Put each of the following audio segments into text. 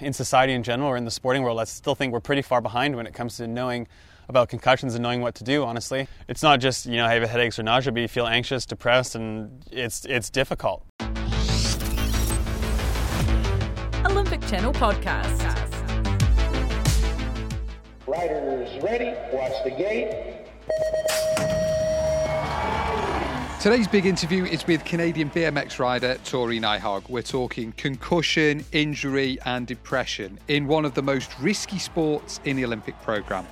in society in general or in the sporting world, I still think we're pretty far behind when it comes to knowing about concussions and knowing what to do. Honestly, it's not just you know I have headaches or nausea, but you feel anxious, depressed, and it's it's difficult. Olympic Channel podcast. Riders ready, watch the gate. Today's big interview is with Canadian BMX rider Tory Nyhaug. We're talking concussion, injury, and depression in one of the most risky sports in the Olympic programme.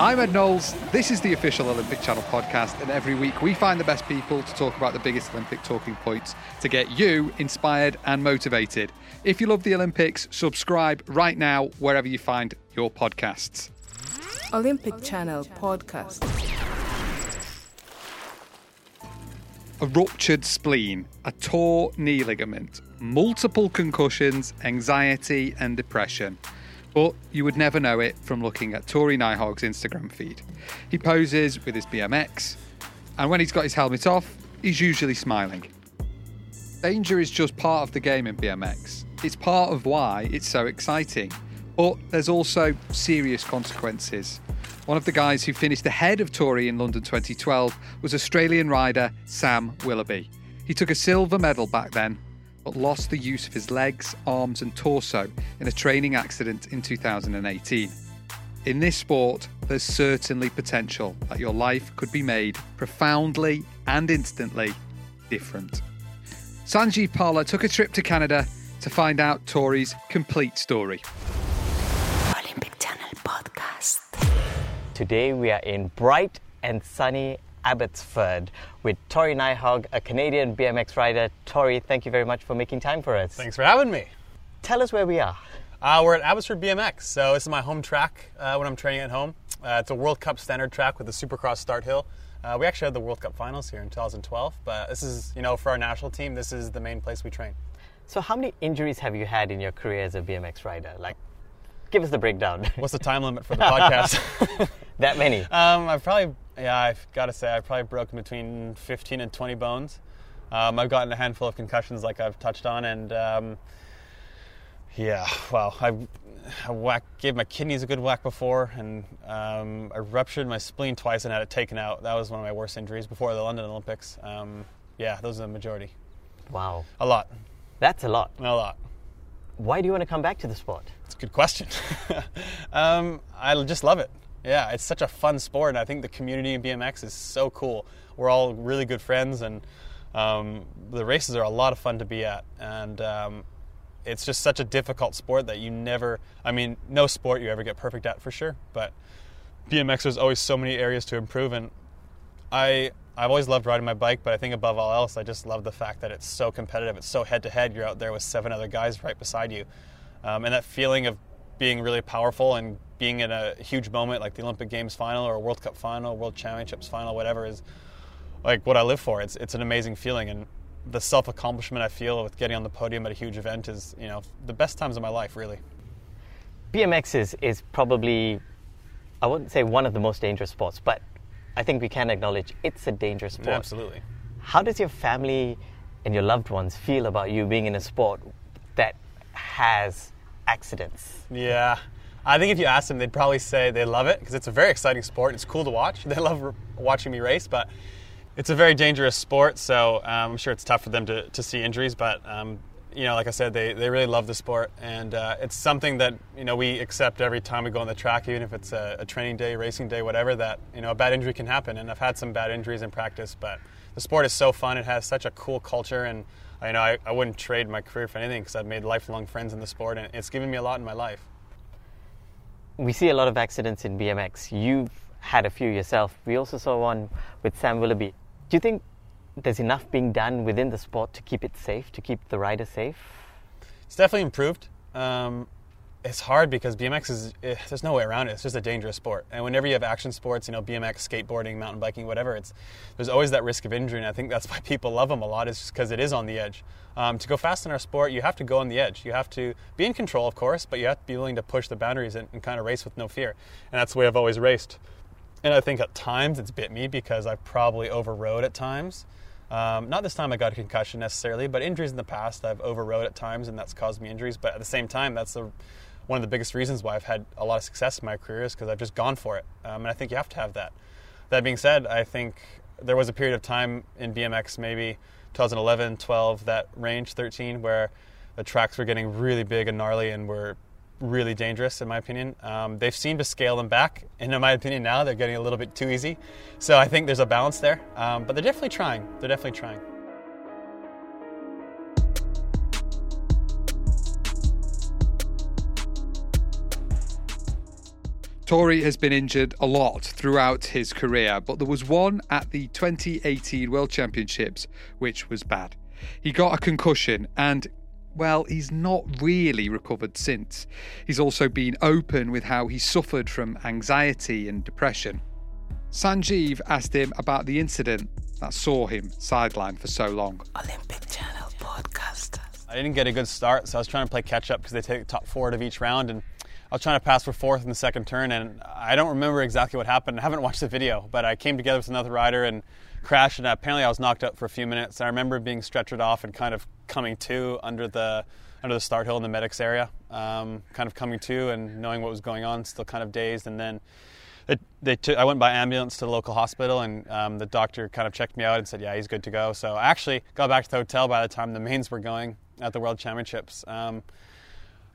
I'm Ed Knowles. This is the official Olympic Channel podcast, and every week we find the best people to talk about the biggest Olympic talking points to get you inspired and motivated. If you love the Olympics, subscribe right now wherever you find your podcasts. Olympic Channel podcast. A ruptured spleen, a tore knee ligament, multiple concussions, anxiety, and depression. But you would never know it from looking at Tory Nyhaug's Instagram feed. He poses with his BMX, and when he's got his helmet off, he's usually smiling. Danger is just part of the game in BMX. It's part of why it's so exciting. But there's also serious consequences. One of the guys who finished ahead of Tory in London 2012 was Australian rider Sam Willoughby. He took a silver medal back then, but lost the use of his legs, arms, and torso in a training accident in 2018. In this sport, there's certainly potential that your life could be made profoundly and instantly different. Sanjeev Parla took a trip to Canada to find out Tory's complete story. Today we are in bright and sunny Abbotsford with Tory Nyhaug, a Canadian BMX rider. Tory, thank you very much for making time for us. Thanks for having me. Tell us where we are. Uh, we're at Abbotsford BMX, so this is my home track uh, when I'm training at home. Uh, it's a World Cup standard track with the Supercross start hill. Uh, we actually had the World Cup finals here in 2012, but this is, you know, for our national team, this is the main place we train. So, how many injuries have you had in your career as a BMX rider? Like, give us the breakdown. What's the time limit for the podcast? that many? Um, I've probably, yeah, I've got to say, I've probably broken between 15 and 20 bones. Um, I've gotten a handful of concussions, like I've touched on, and um, yeah, well, I, I whack, gave my kidneys a good whack before, and um, I ruptured my spleen twice and had it taken out. That was one of my worst injuries before the London Olympics. Um, yeah, those are the majority. Wow. A lot. That's a lot. A lot. Why do you want to come back to the sport? Good question. um, I just love it. Yeah, it's such a fun sport, and I think the community in BMX is so cool. We're all really good friends, and um, the races are a lot of fun to be at. And um, it's just such a difficult sport that you never, I mean, no sport you ever get perfect at for sure, but BMX there's always so many areas to improve. And I, I've always loved riding my bike, but I think above all else, I just love the fact that it's so competitive. It's so head to head. You're out there with seven other guys right beside you. Um, and that feeling of being really powerful and being in a huge moment like the Olympic Games final or a World Cup final, World Championships final, whatever is like what I live for. It's it's an amazing feeling and the self accomplishment I feel with getting on the podium at a huge event is you know the best times of my life really. BMX is, is probably I wouldn't say one of the most dangerous sports, but I think we can acknowledge it's a dangerous sport. Absolutely. How does your family and your loved ones feel about you being in a sport that has accidents? Yeah. I think if you ask them, they'd probably say they love it because it's a very exciting sport. It's cool to watch. They love watching me race, but it's a very dangerous sport. So um, I'm sure it's tough for them to, to see injuries. But um, you know, like I said, they, they really love the sport, and uh, it's something that you know we accept every time we go on the track, even if it's a, a training day, racing day, whatever. That you know, a bad injury can happen, and I've had some bad injuries in practice, but the sport is so fun. It has such a cool culture, and you know, I, I wouldn't trade my career for anything because I've made lifelong friends in the sport, and it's given me a lot in my life. We see a lot of accidents in BMX. You've had a few yourself. We also saw one with Sam Willoughby. Do you think there's enough being done within the sport to keep it safe, to keep the rider safe? It's definitely improved. Um, it's hard because BMX is eh, there's no way around it. It's just a dangerous sport, and whenever you have action sports, you know BMX, skateboarding, mountain biking, whatever, it's there's always that risk of injury, and I think that's why people love them a lot. Is just because it is on the edge. Um, to go fast in our sport, you have to go on the edge. You have to be in control, of course, but you have to be willing to push the boundaries and, and kind of race with no fear. And that's the way I've always raced. And I think at times it's bit me because I've probably overrode at times. Um, not this time I got a concussion necessarily, but injuries in the past I've overrode at times, and that's caused me injuries. But at the same time, that's the, one of the biggest reasons why I've had a lot of success in my career is because I've just gone for it, um, and I think you have to have that. That being said, I think there was a period of time in BMX, maybe 2011, 12, that range, 13, where the tracks were getting really big and gnarly and were really dangerous, in my opinion. Um, they've seemed to scale them back, and in my opinion, now they're getting a little bit too easy. So I think there's a balance there, um, but they're definitely trying. They're definitely trying. Tory has been injured a lot throughout his career, but there was one at the 2018 World Championships which was bad. He got a concussion and well, he's not really recovered since. He's also been open with how he suffered from anxiety and depression. Sanjeev asked him about the incident that saw him sidelined for so long. Olympic Channel podcast. I didn't get a good start, so I was trying to play catch up because they take the top forward of each round, and I was trying to pass for fourth in the second turn, and I don't remember exactly what happened. I haven't watched the video, but I came together with another rider and crashed, and apparently I was knocked out for a few minutes. I remember being stretchered off and kind of coming to under the under the start hill in the medics area, um, kind of coming to and knowing what was going on, still kind of dazed, and then. It, they I went by ambulance to the local hospital, and um, the doctor kind of checked me out and said, "Yeah, he's good to go." So I actually got back to the hotel by the time the mains were going at the World Championships. Um,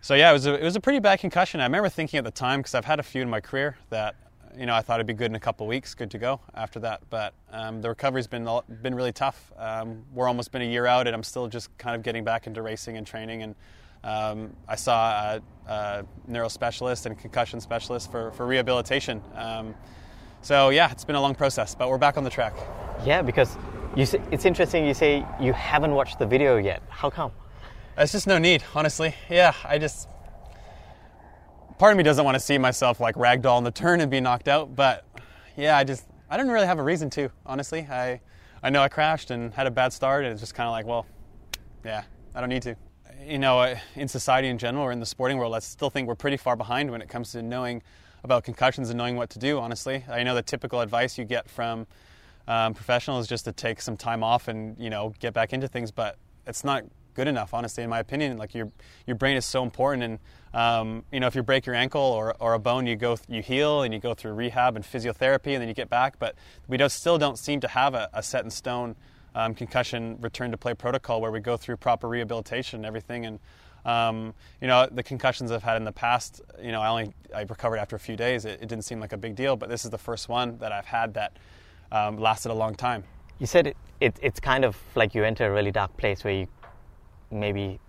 so yeah, it was a, it was a pretty bad concussion. I remember thinking at the time because I've had a few in my career that you know I thought it'd be good in a couple weeks, good to go after that. But um, the recovery's been been really tough. Um, we're almost been a year out, and I'm still just kind of getting back into racing and training. And um, I saw a, a neuro specialist and concussion specialist for for rehabilitation. Um, so yeah, it's been a long process, but we're back on the track. Yeah, because you it's interesting you say you haven't watched the video yet. How come? There's just no need, honestly. Yeah, I just. Part of me doesn't want to see myself like ragdoll in the turn and be knocked out, but yeah, I just. I didn't really have a reason to, honestly. I, I know I crashed and had a bad start, and it's just kind of like, well, yeah, I don't need to. You know, in society in general or in the sporting world, I still think we're pretty far behind when it comes to knowing about concussions and knowing what to do, honestly. I know the typical advice you get from um, professionals is just to take some time off and, you know, get back into things, but it's not good enough, honestly, in my opinion. Like your your brain is so important, and um, you know if you break your ankle or, or a bone, you go you heal and you go through rehab and physiotherapy, and then you get back. But we don't, still don't seem to have a, a set in stone um, concussion return to play protocol where we go through proper rehabilitation and everything. And um, you know the concussions I've had in the past, you know I only I recovered after a few days. It, it didn't seem like a big deal, but this is the first one that I've had that um, lasted a long time. You said it, it, it's kind of like you enter a really dark place where you maybe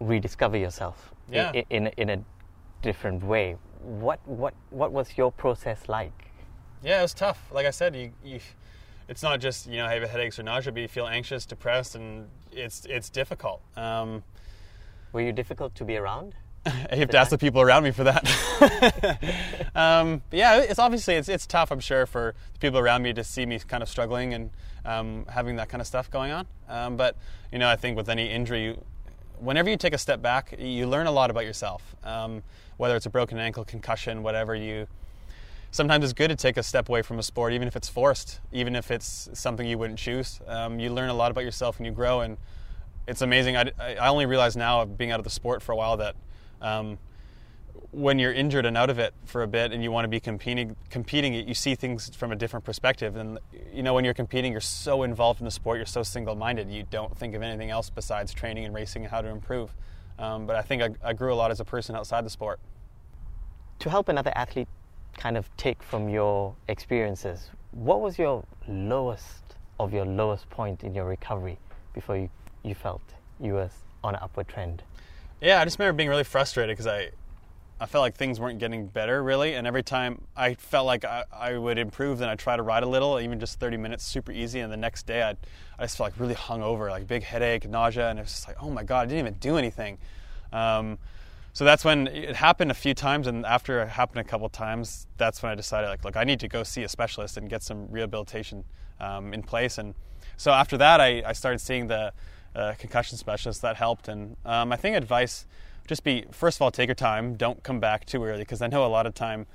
rediscover yourself yeah. in, in, in a different way. What, what, what was your process like? Yeah, it was tough. Like I said, you, you, it's not just you know have headaches or nausea, but you feel anxious, depressed, and it's it's difficult. Um, Were you difficult to be around? I have to ask the people around me for that. um, yeah, it's obviously it's it's tough. I'm sure for the people around me to see me kind of struggling and um, having that kind of stuff going on. Um, but you know, I think with any injury, whenever you take a step back, you learn a lot about yourself. Um, whether it's a broken ankle, concussion, whatever you. Sometimes it's good to take a step away from a sport, even if it's forced, even if it's something you wouldn't choose. Um, you learn a lot about yourself and you grow, and it's amazing. I, I only realize now, being out of the sport for a while, that um, when you're injured and out of it for a bit and you want to be competing competing you see things from a different perspective. And you know when you're competing you're so involved in the sport you're so single-minded you don't think of anything else besides training and racing and how to improve. Um, but i think I, I grew a lot as a person outside the sport. To help another athlete kind of take from your experiences, what was your lowest of your lowest point in your recovery before you, you felt you were on an upward trend? Yeah, I just remember being really frustrated because I, I felt like things weren't getting better really, and every time I felt like I, I would improve, then I'd try to ride a little, even just 30 minutes, super easy, and the next day I'd, I just felt like really hungover, like big headache, nausea, and it was just like, oh my god, I didn't even do anything. Um, so that's when it happened a few times, and after it happened a couple times, that's when I decided, like, look, I need to go see a specialist and get some rehabilitation um, in place. And so after that, I, I started seeing the uh, concussion specialist. That helped, and um, I think advice just be first of all, take your time. Don't come back too early because I know a lot of time,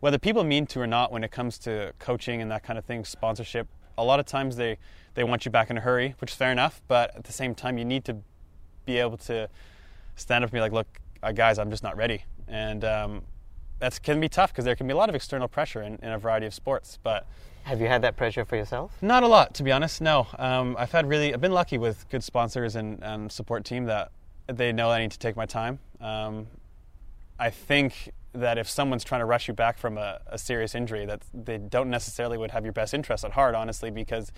whether people mean to or not, when it comes to coaching and that kind of thing, sponsorship, a lot of times they they want you back in a hurry, which is fair enough. But at the same time, you need to be able to stand up and be like, look, uh, guys, I'm just not ready. And um, that can be tough because there can be a lot of external pressure in, in, a variety of sports. But have you had that pressure for yourself? Not a lot, to be honest. No, um, I've had really, I've been lucky with good sponsors and, and, support team that they know I need to take my time. Um, I think that if someone's trying to rush you back from a, a, serious injury, that they don't necessarily would have your best interest at heart, honestly, because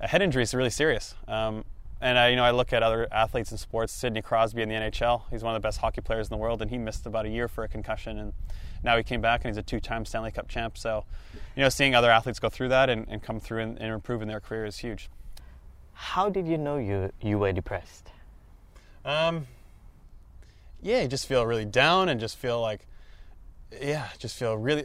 a head injury is really serious. Um, and I, you know, I look at other athletes in sports. Sidney Crosby in the NHL, he's one of the best hockey players in the world, and he missed about a year for a concussion, and now he came back and he's a two-time Stanley Cup champ. So, you know, seeing other athletes go through that and, and come through and, and, improve in their career is huge. How did you know you you were depressed? Um, yeah, you just feel really down and just feel like, yeah, just feel really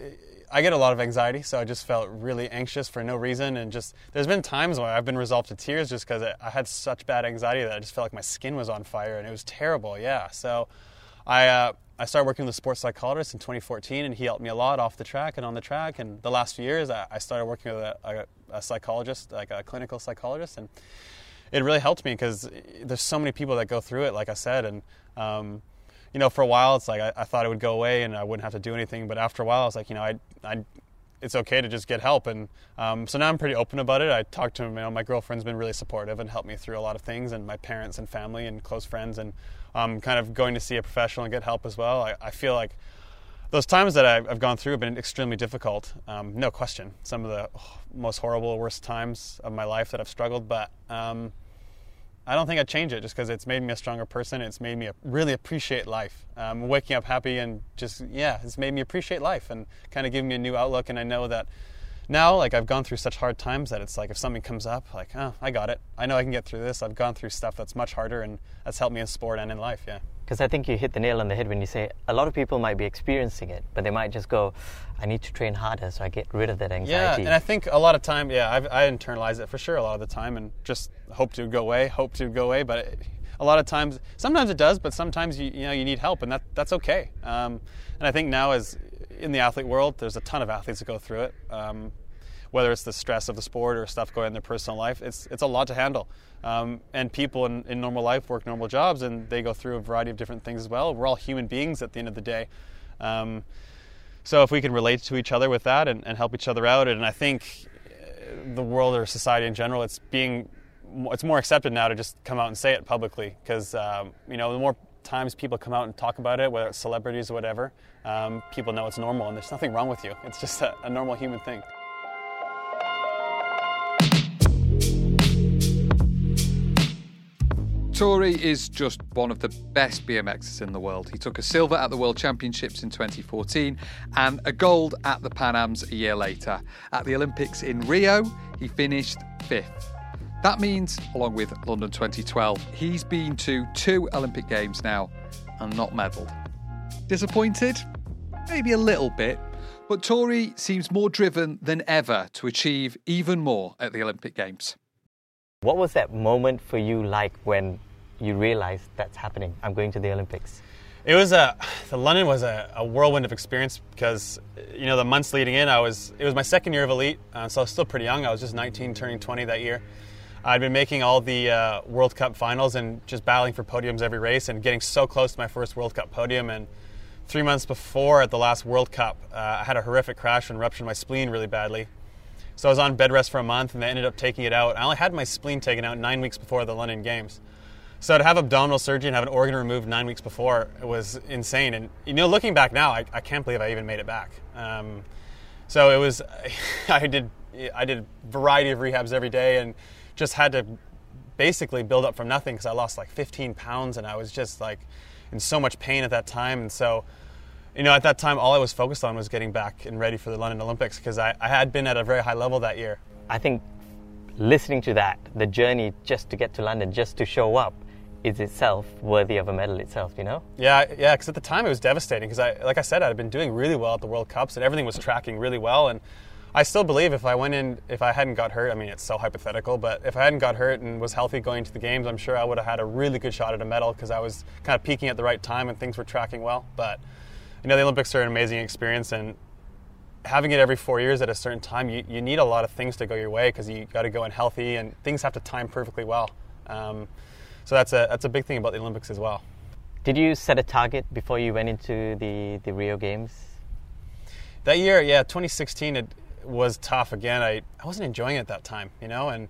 I get a lot of anxiety, so I just felt really anxious for no reason, and just there's been times where I've been resolved to tears just because I had such bad anxiety that I just felt like my skin was on fire, and it was terrible. Yeah, so I uh, I started working with a sports psychologist in 2014, and he helped me a lot off the track and on the track. And the last few years, I, I started working with a, a, a psychologist, like a clinical psychologist, and it really helped me because there's so many people that go through it, like I said, and um, you know, for a while, it's like I, I, thought it would go away and I wouldn't have to do anything. But after a while, it's like, you know, I, I it's okay to just get help. And um, so now I'm pretty open about it. I talk to, you know, my girlfriend's been really supportive and helped me through a lot of things, and my parents and family and close friends, and um, kind of going to see a professional and get help as well. I, I feel like those times that I've, I've, gone through have been extremely difficult, um, no question. Some of the most horrible, worst times of my life that I've struggled, but um, I don't think I'd change it just because it's made me a stronger person. It's made me really appreciate life. Um, waking up happy and just, yeah, it's made me appreciate life and kind of giving me a new outlook. And I know that now, like, I've gone through such hard times that it's like if something comes up, like, oh, I got it. I know I can get through this. I've gone through stuff that's much harder and that's helped me in sport and in life, yeah. Because I think you hit the nail on the head when you say a lot of people might be experiencing it, but they might just go, I need to train harder so I get rid of that anxiety. Yeah, and I think a lot of time, yeah, I've, I internalize it for sure a lot of the time and just hope to go away, hope to go away. But it, a lot of times, sometimes it does, but sometimes you, you know you need help, and that that's okay. Um, and I think now, as in the athlete world, there's a ton of athletes that go through it. Um, whether it's the stress of the sport or stuff going on in their personal life, it's it's a lot to handle. Um, and people in, in normal life work normal jobs, and they go through a variety of different things as well. We're all human beings at the end of the day. Um, so if we can relate to each other with that and, and help each other out, and I think uh, the world or society in general, it's being it's more accepted now to just come out and say it publicly because um, you know the more times people come out and talk about it, whether it's celebrities or whatever, um, people know it's normal and there's nothing wrong with you. It's just a, a normal human thing. Tory is just one of the best BMXers in the world. He took a silver at the World Championships in 2014 and a gold at the Pan Ams a year later. At the Olympics in Rio, he finished fifth. That means, along with London 2012, he's been to two Olympic Games now and not medalled. Disappointed? Maybe a little bit, but Tory seems more driven than ever to achieve even more at the Olympic Games. What was that moment for you like when you realized that's happening? I'm going to the Olympics. It was a the London was a, a, whirlwind of experience because you know the months leading in, I was it was my second year of elite, uh, so I was still pretty young. I was just 19, turning 20 that year. I'd been making all the uh, World Cup finals and just battling for podiums every race and getting so close to my first World Cup podium. And three months before at the last World Cup, uh, I had a horrific crash and ruptured my spleen really badly. So I was on bed rest for a month and they ended up taking it out. I only had my spleen taken out nine weeks before the London Games. So to have abdominal surgery and have an organ removed nine weeks before was insane. And you know, looking back now, I, I can't believe I even made it back. Um, so it was, I did, I did a variety of rehabs every day and just had to basically build up from nothing because I lost like 15 pounds and I was just like in so much pain at that time. And so you know, at that time, all I was focused on was getting back and ready for the London Olympics because I, I had been at a very high level that year. I think listening to that, the journey just to get to London, just to show up, is itself worthy of a medal itself, you know? Yeah, yeah, because at the time it was devastating because I, like I said, I had been doing really well at the World Cups and everything was tracking really well. And I still believe if I went in, if I hadn't got hurt, I mean, it's so hypothetical, but if I hadn't got hurt and was healthy going to the games, I'm sure I would have had a really good shot at a medal because I was kind of peaking at the right time and things were tracking well. But you know, the Olympics are an amazing experience, and having it every four years at a certain time, you, you need a lot of things to go your way because you got to go in healthy and things have to time perfectly well. Um, so that's a that's a big thing about the Olympics as well. Did you set a target before you went into the, the Rio Games? That year, yeah, 2016, it was tough again. I, I wasn't enjoying it at that time, you know, and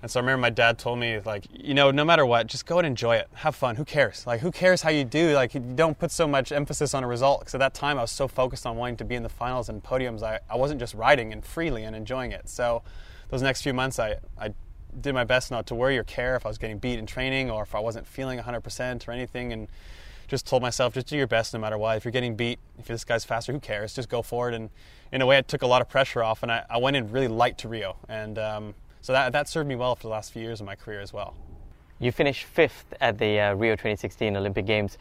and so I remember my dad told me like, you know, no matter what, just go and enjoy it, have fun. Who cares? Like, who cares how you do? Like, you don't put so much emphasis on a result. Because at that time, I was so focused on wanting to be in the finals and podiums, I, I wasn't just riding and freely and enjoying it. So those next few months, I I did my best not to worry or care if I was getting beat in training or if I wasn't feeling 100% or anything, and just told myself just do your best no matter what. If you're getting beat, if this guy's faster, who cares? Just go for it. And in a way, it took a lot of pressure off, and I, I went in really light to Rio, and um, so that that served me well for the last few years of my career as well. You finished fifth at the uh, Rio 2016 Olympic Games.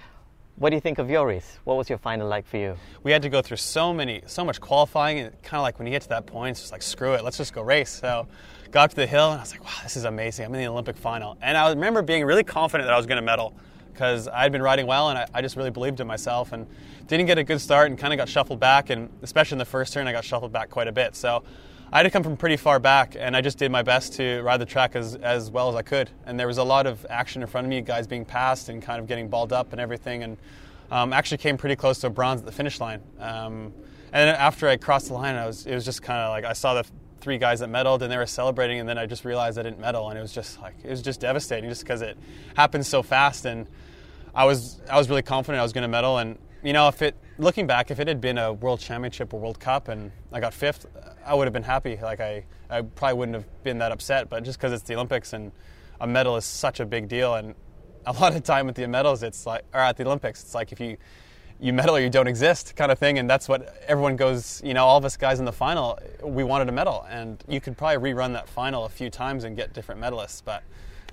What do you think of your race? What was your final like for you? We had to go through so many, so much qualifying, and kind of like when you get to that point, it's just like screw it, let's just go race. So, got up to the hill, and I was like, wow, this is amazing. I'm in the Olympic final, and I remember being really confident that I was going to medal because I had been riding well, and I, I, just really believed in myself, and didn't get a good start, and kind of got shuffled back, and especially in the first turn, I got shuffled back quite a bit. So. I had to come from pretty far back, and I just did my best to ride the track as, as well as I could. And there was a lot of action in front of me, guys being passed and kind of getting balled up and everything. And um, actually came pretty close to a bronze at the finish line. Um, and then after I crossed the line, I was it was just kind of like I saw the three guys that medaled and they were celebrating, and then I just realized I didn't medal, and it was just like it was just devastating, just because it happened so fast. And I was I was really confident I was going to medal, and you know if it looking back, if it had been a world championship or World Cup and I got fifth, I would have been happy. Like I, I probably wouldn't have been that upset. But just because it's the Olympics and a medal is such a big deal, and a lot of time with the medals, it's like, or at the Olympics, it's like if you you medal or you don't exist kind of thing, and that's what everyone goes. You know, all of us guys in the final, we wanted a medal, and you could probably rerun that final a few times and get different medalists, but.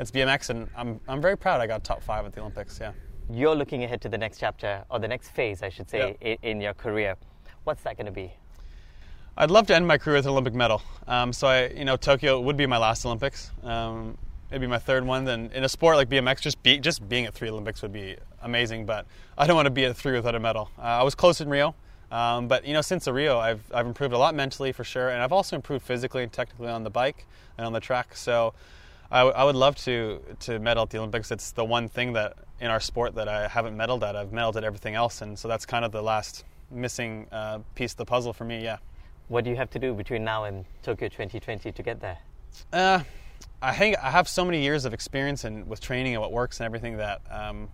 It's BMX, and I'm, I'm very proud I got top five at the Olympics. Yeah you're looking ahead to the next chapter or the next phase, I should say, yeah. in, in, your career. What's that going to be? I'd love to end my career with an Olympic medal. Um, so I, you know, Tokyo would be my last Olympics. Um, it'd be my third one. Then in a sport like BMX, just be, just being at three Olympics would be amazing. But I don't want to be at three without a medal. Uh, I was close in Rio, um, but you know, since the Rio, I've I've improved a lot mentally for sure, and I've also improved physically and technically on the bike and on the track. So I, w- I would love to to medal at the Olympics. It's the one thing that in our sport that I haven't medaled at. I've medaled at everything else, and so that's kind of the last missing uh, piece of the puzzle for me. Yeah. What do you have to do between now and Tokyo 2020 to get there? Uh, I think I have so many years of experience and with training and what works and everything that um,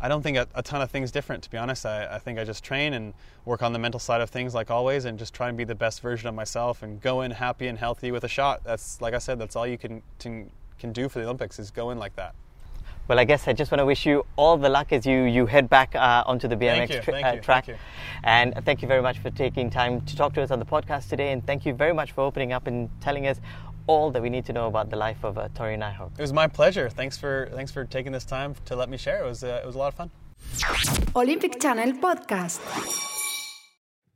I don't think a, a, ton of things different. To be honest, I, I, think I just train and work on the mental side of things like always, and just try and be the best version of myself and go in happy and healthy with a shot. That's like I said, that's all you can, can can do for the Olympics is go in like that. Well, I guess I just want to wish you all the luck as you, you head back uh, onto the BMX tra- uh, track. And thank you very much for taking time to talk to us on the podcast today. And thank you very much for opening up and telling us all that we need to know about the life of uh, Tory Nyhaug. It was my pleasure. Thanks for thanks for taking this time to let me share. It was uh, it was a lot of fun. Olympic Channel podcast.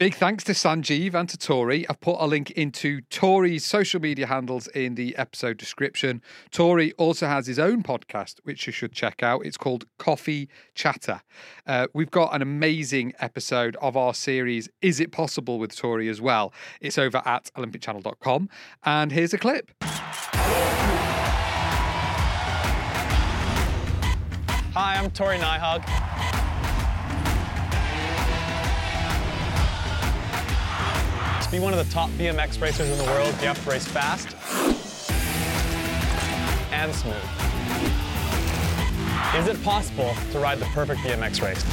Big thanks to Sanjeev and to Tory. I've put a link into Tory's social media handles in the episode description. Tory also has his own podcast, which you should check out. It's called Coffee Chatter. Uh, we've got an amazing episode of our series, Is It Possible with Tory as well. It's over at olympicchannel.com. And here's a clip. Hi, I'm Tory Nyhaug. Be one of the top BMX racers in the world, you have to race fast and smooth. Is it possible to ride the perfect BMX race?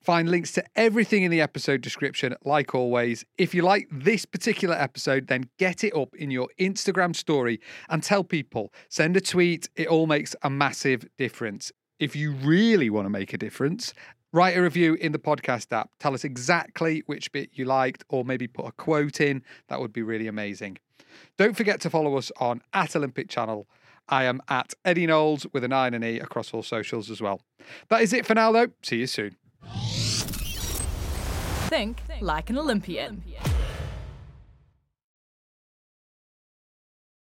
Find links to everything in the episode description, like always. If you like this particular episode, then get it up in your Instagram story and tell people. Send a tweet, it all makes a massive difference. If you really want to make a difference, Write a review in the podcast app. Tell us exactly which bit you liked, or maybe put a quote in. That would be really amazing. Don't forget to follow us on at Olympic Channel. I am at Eddie Knowles with an I and an E across all socials as well. That is it for now, though. See you soon. Think like an Olympian.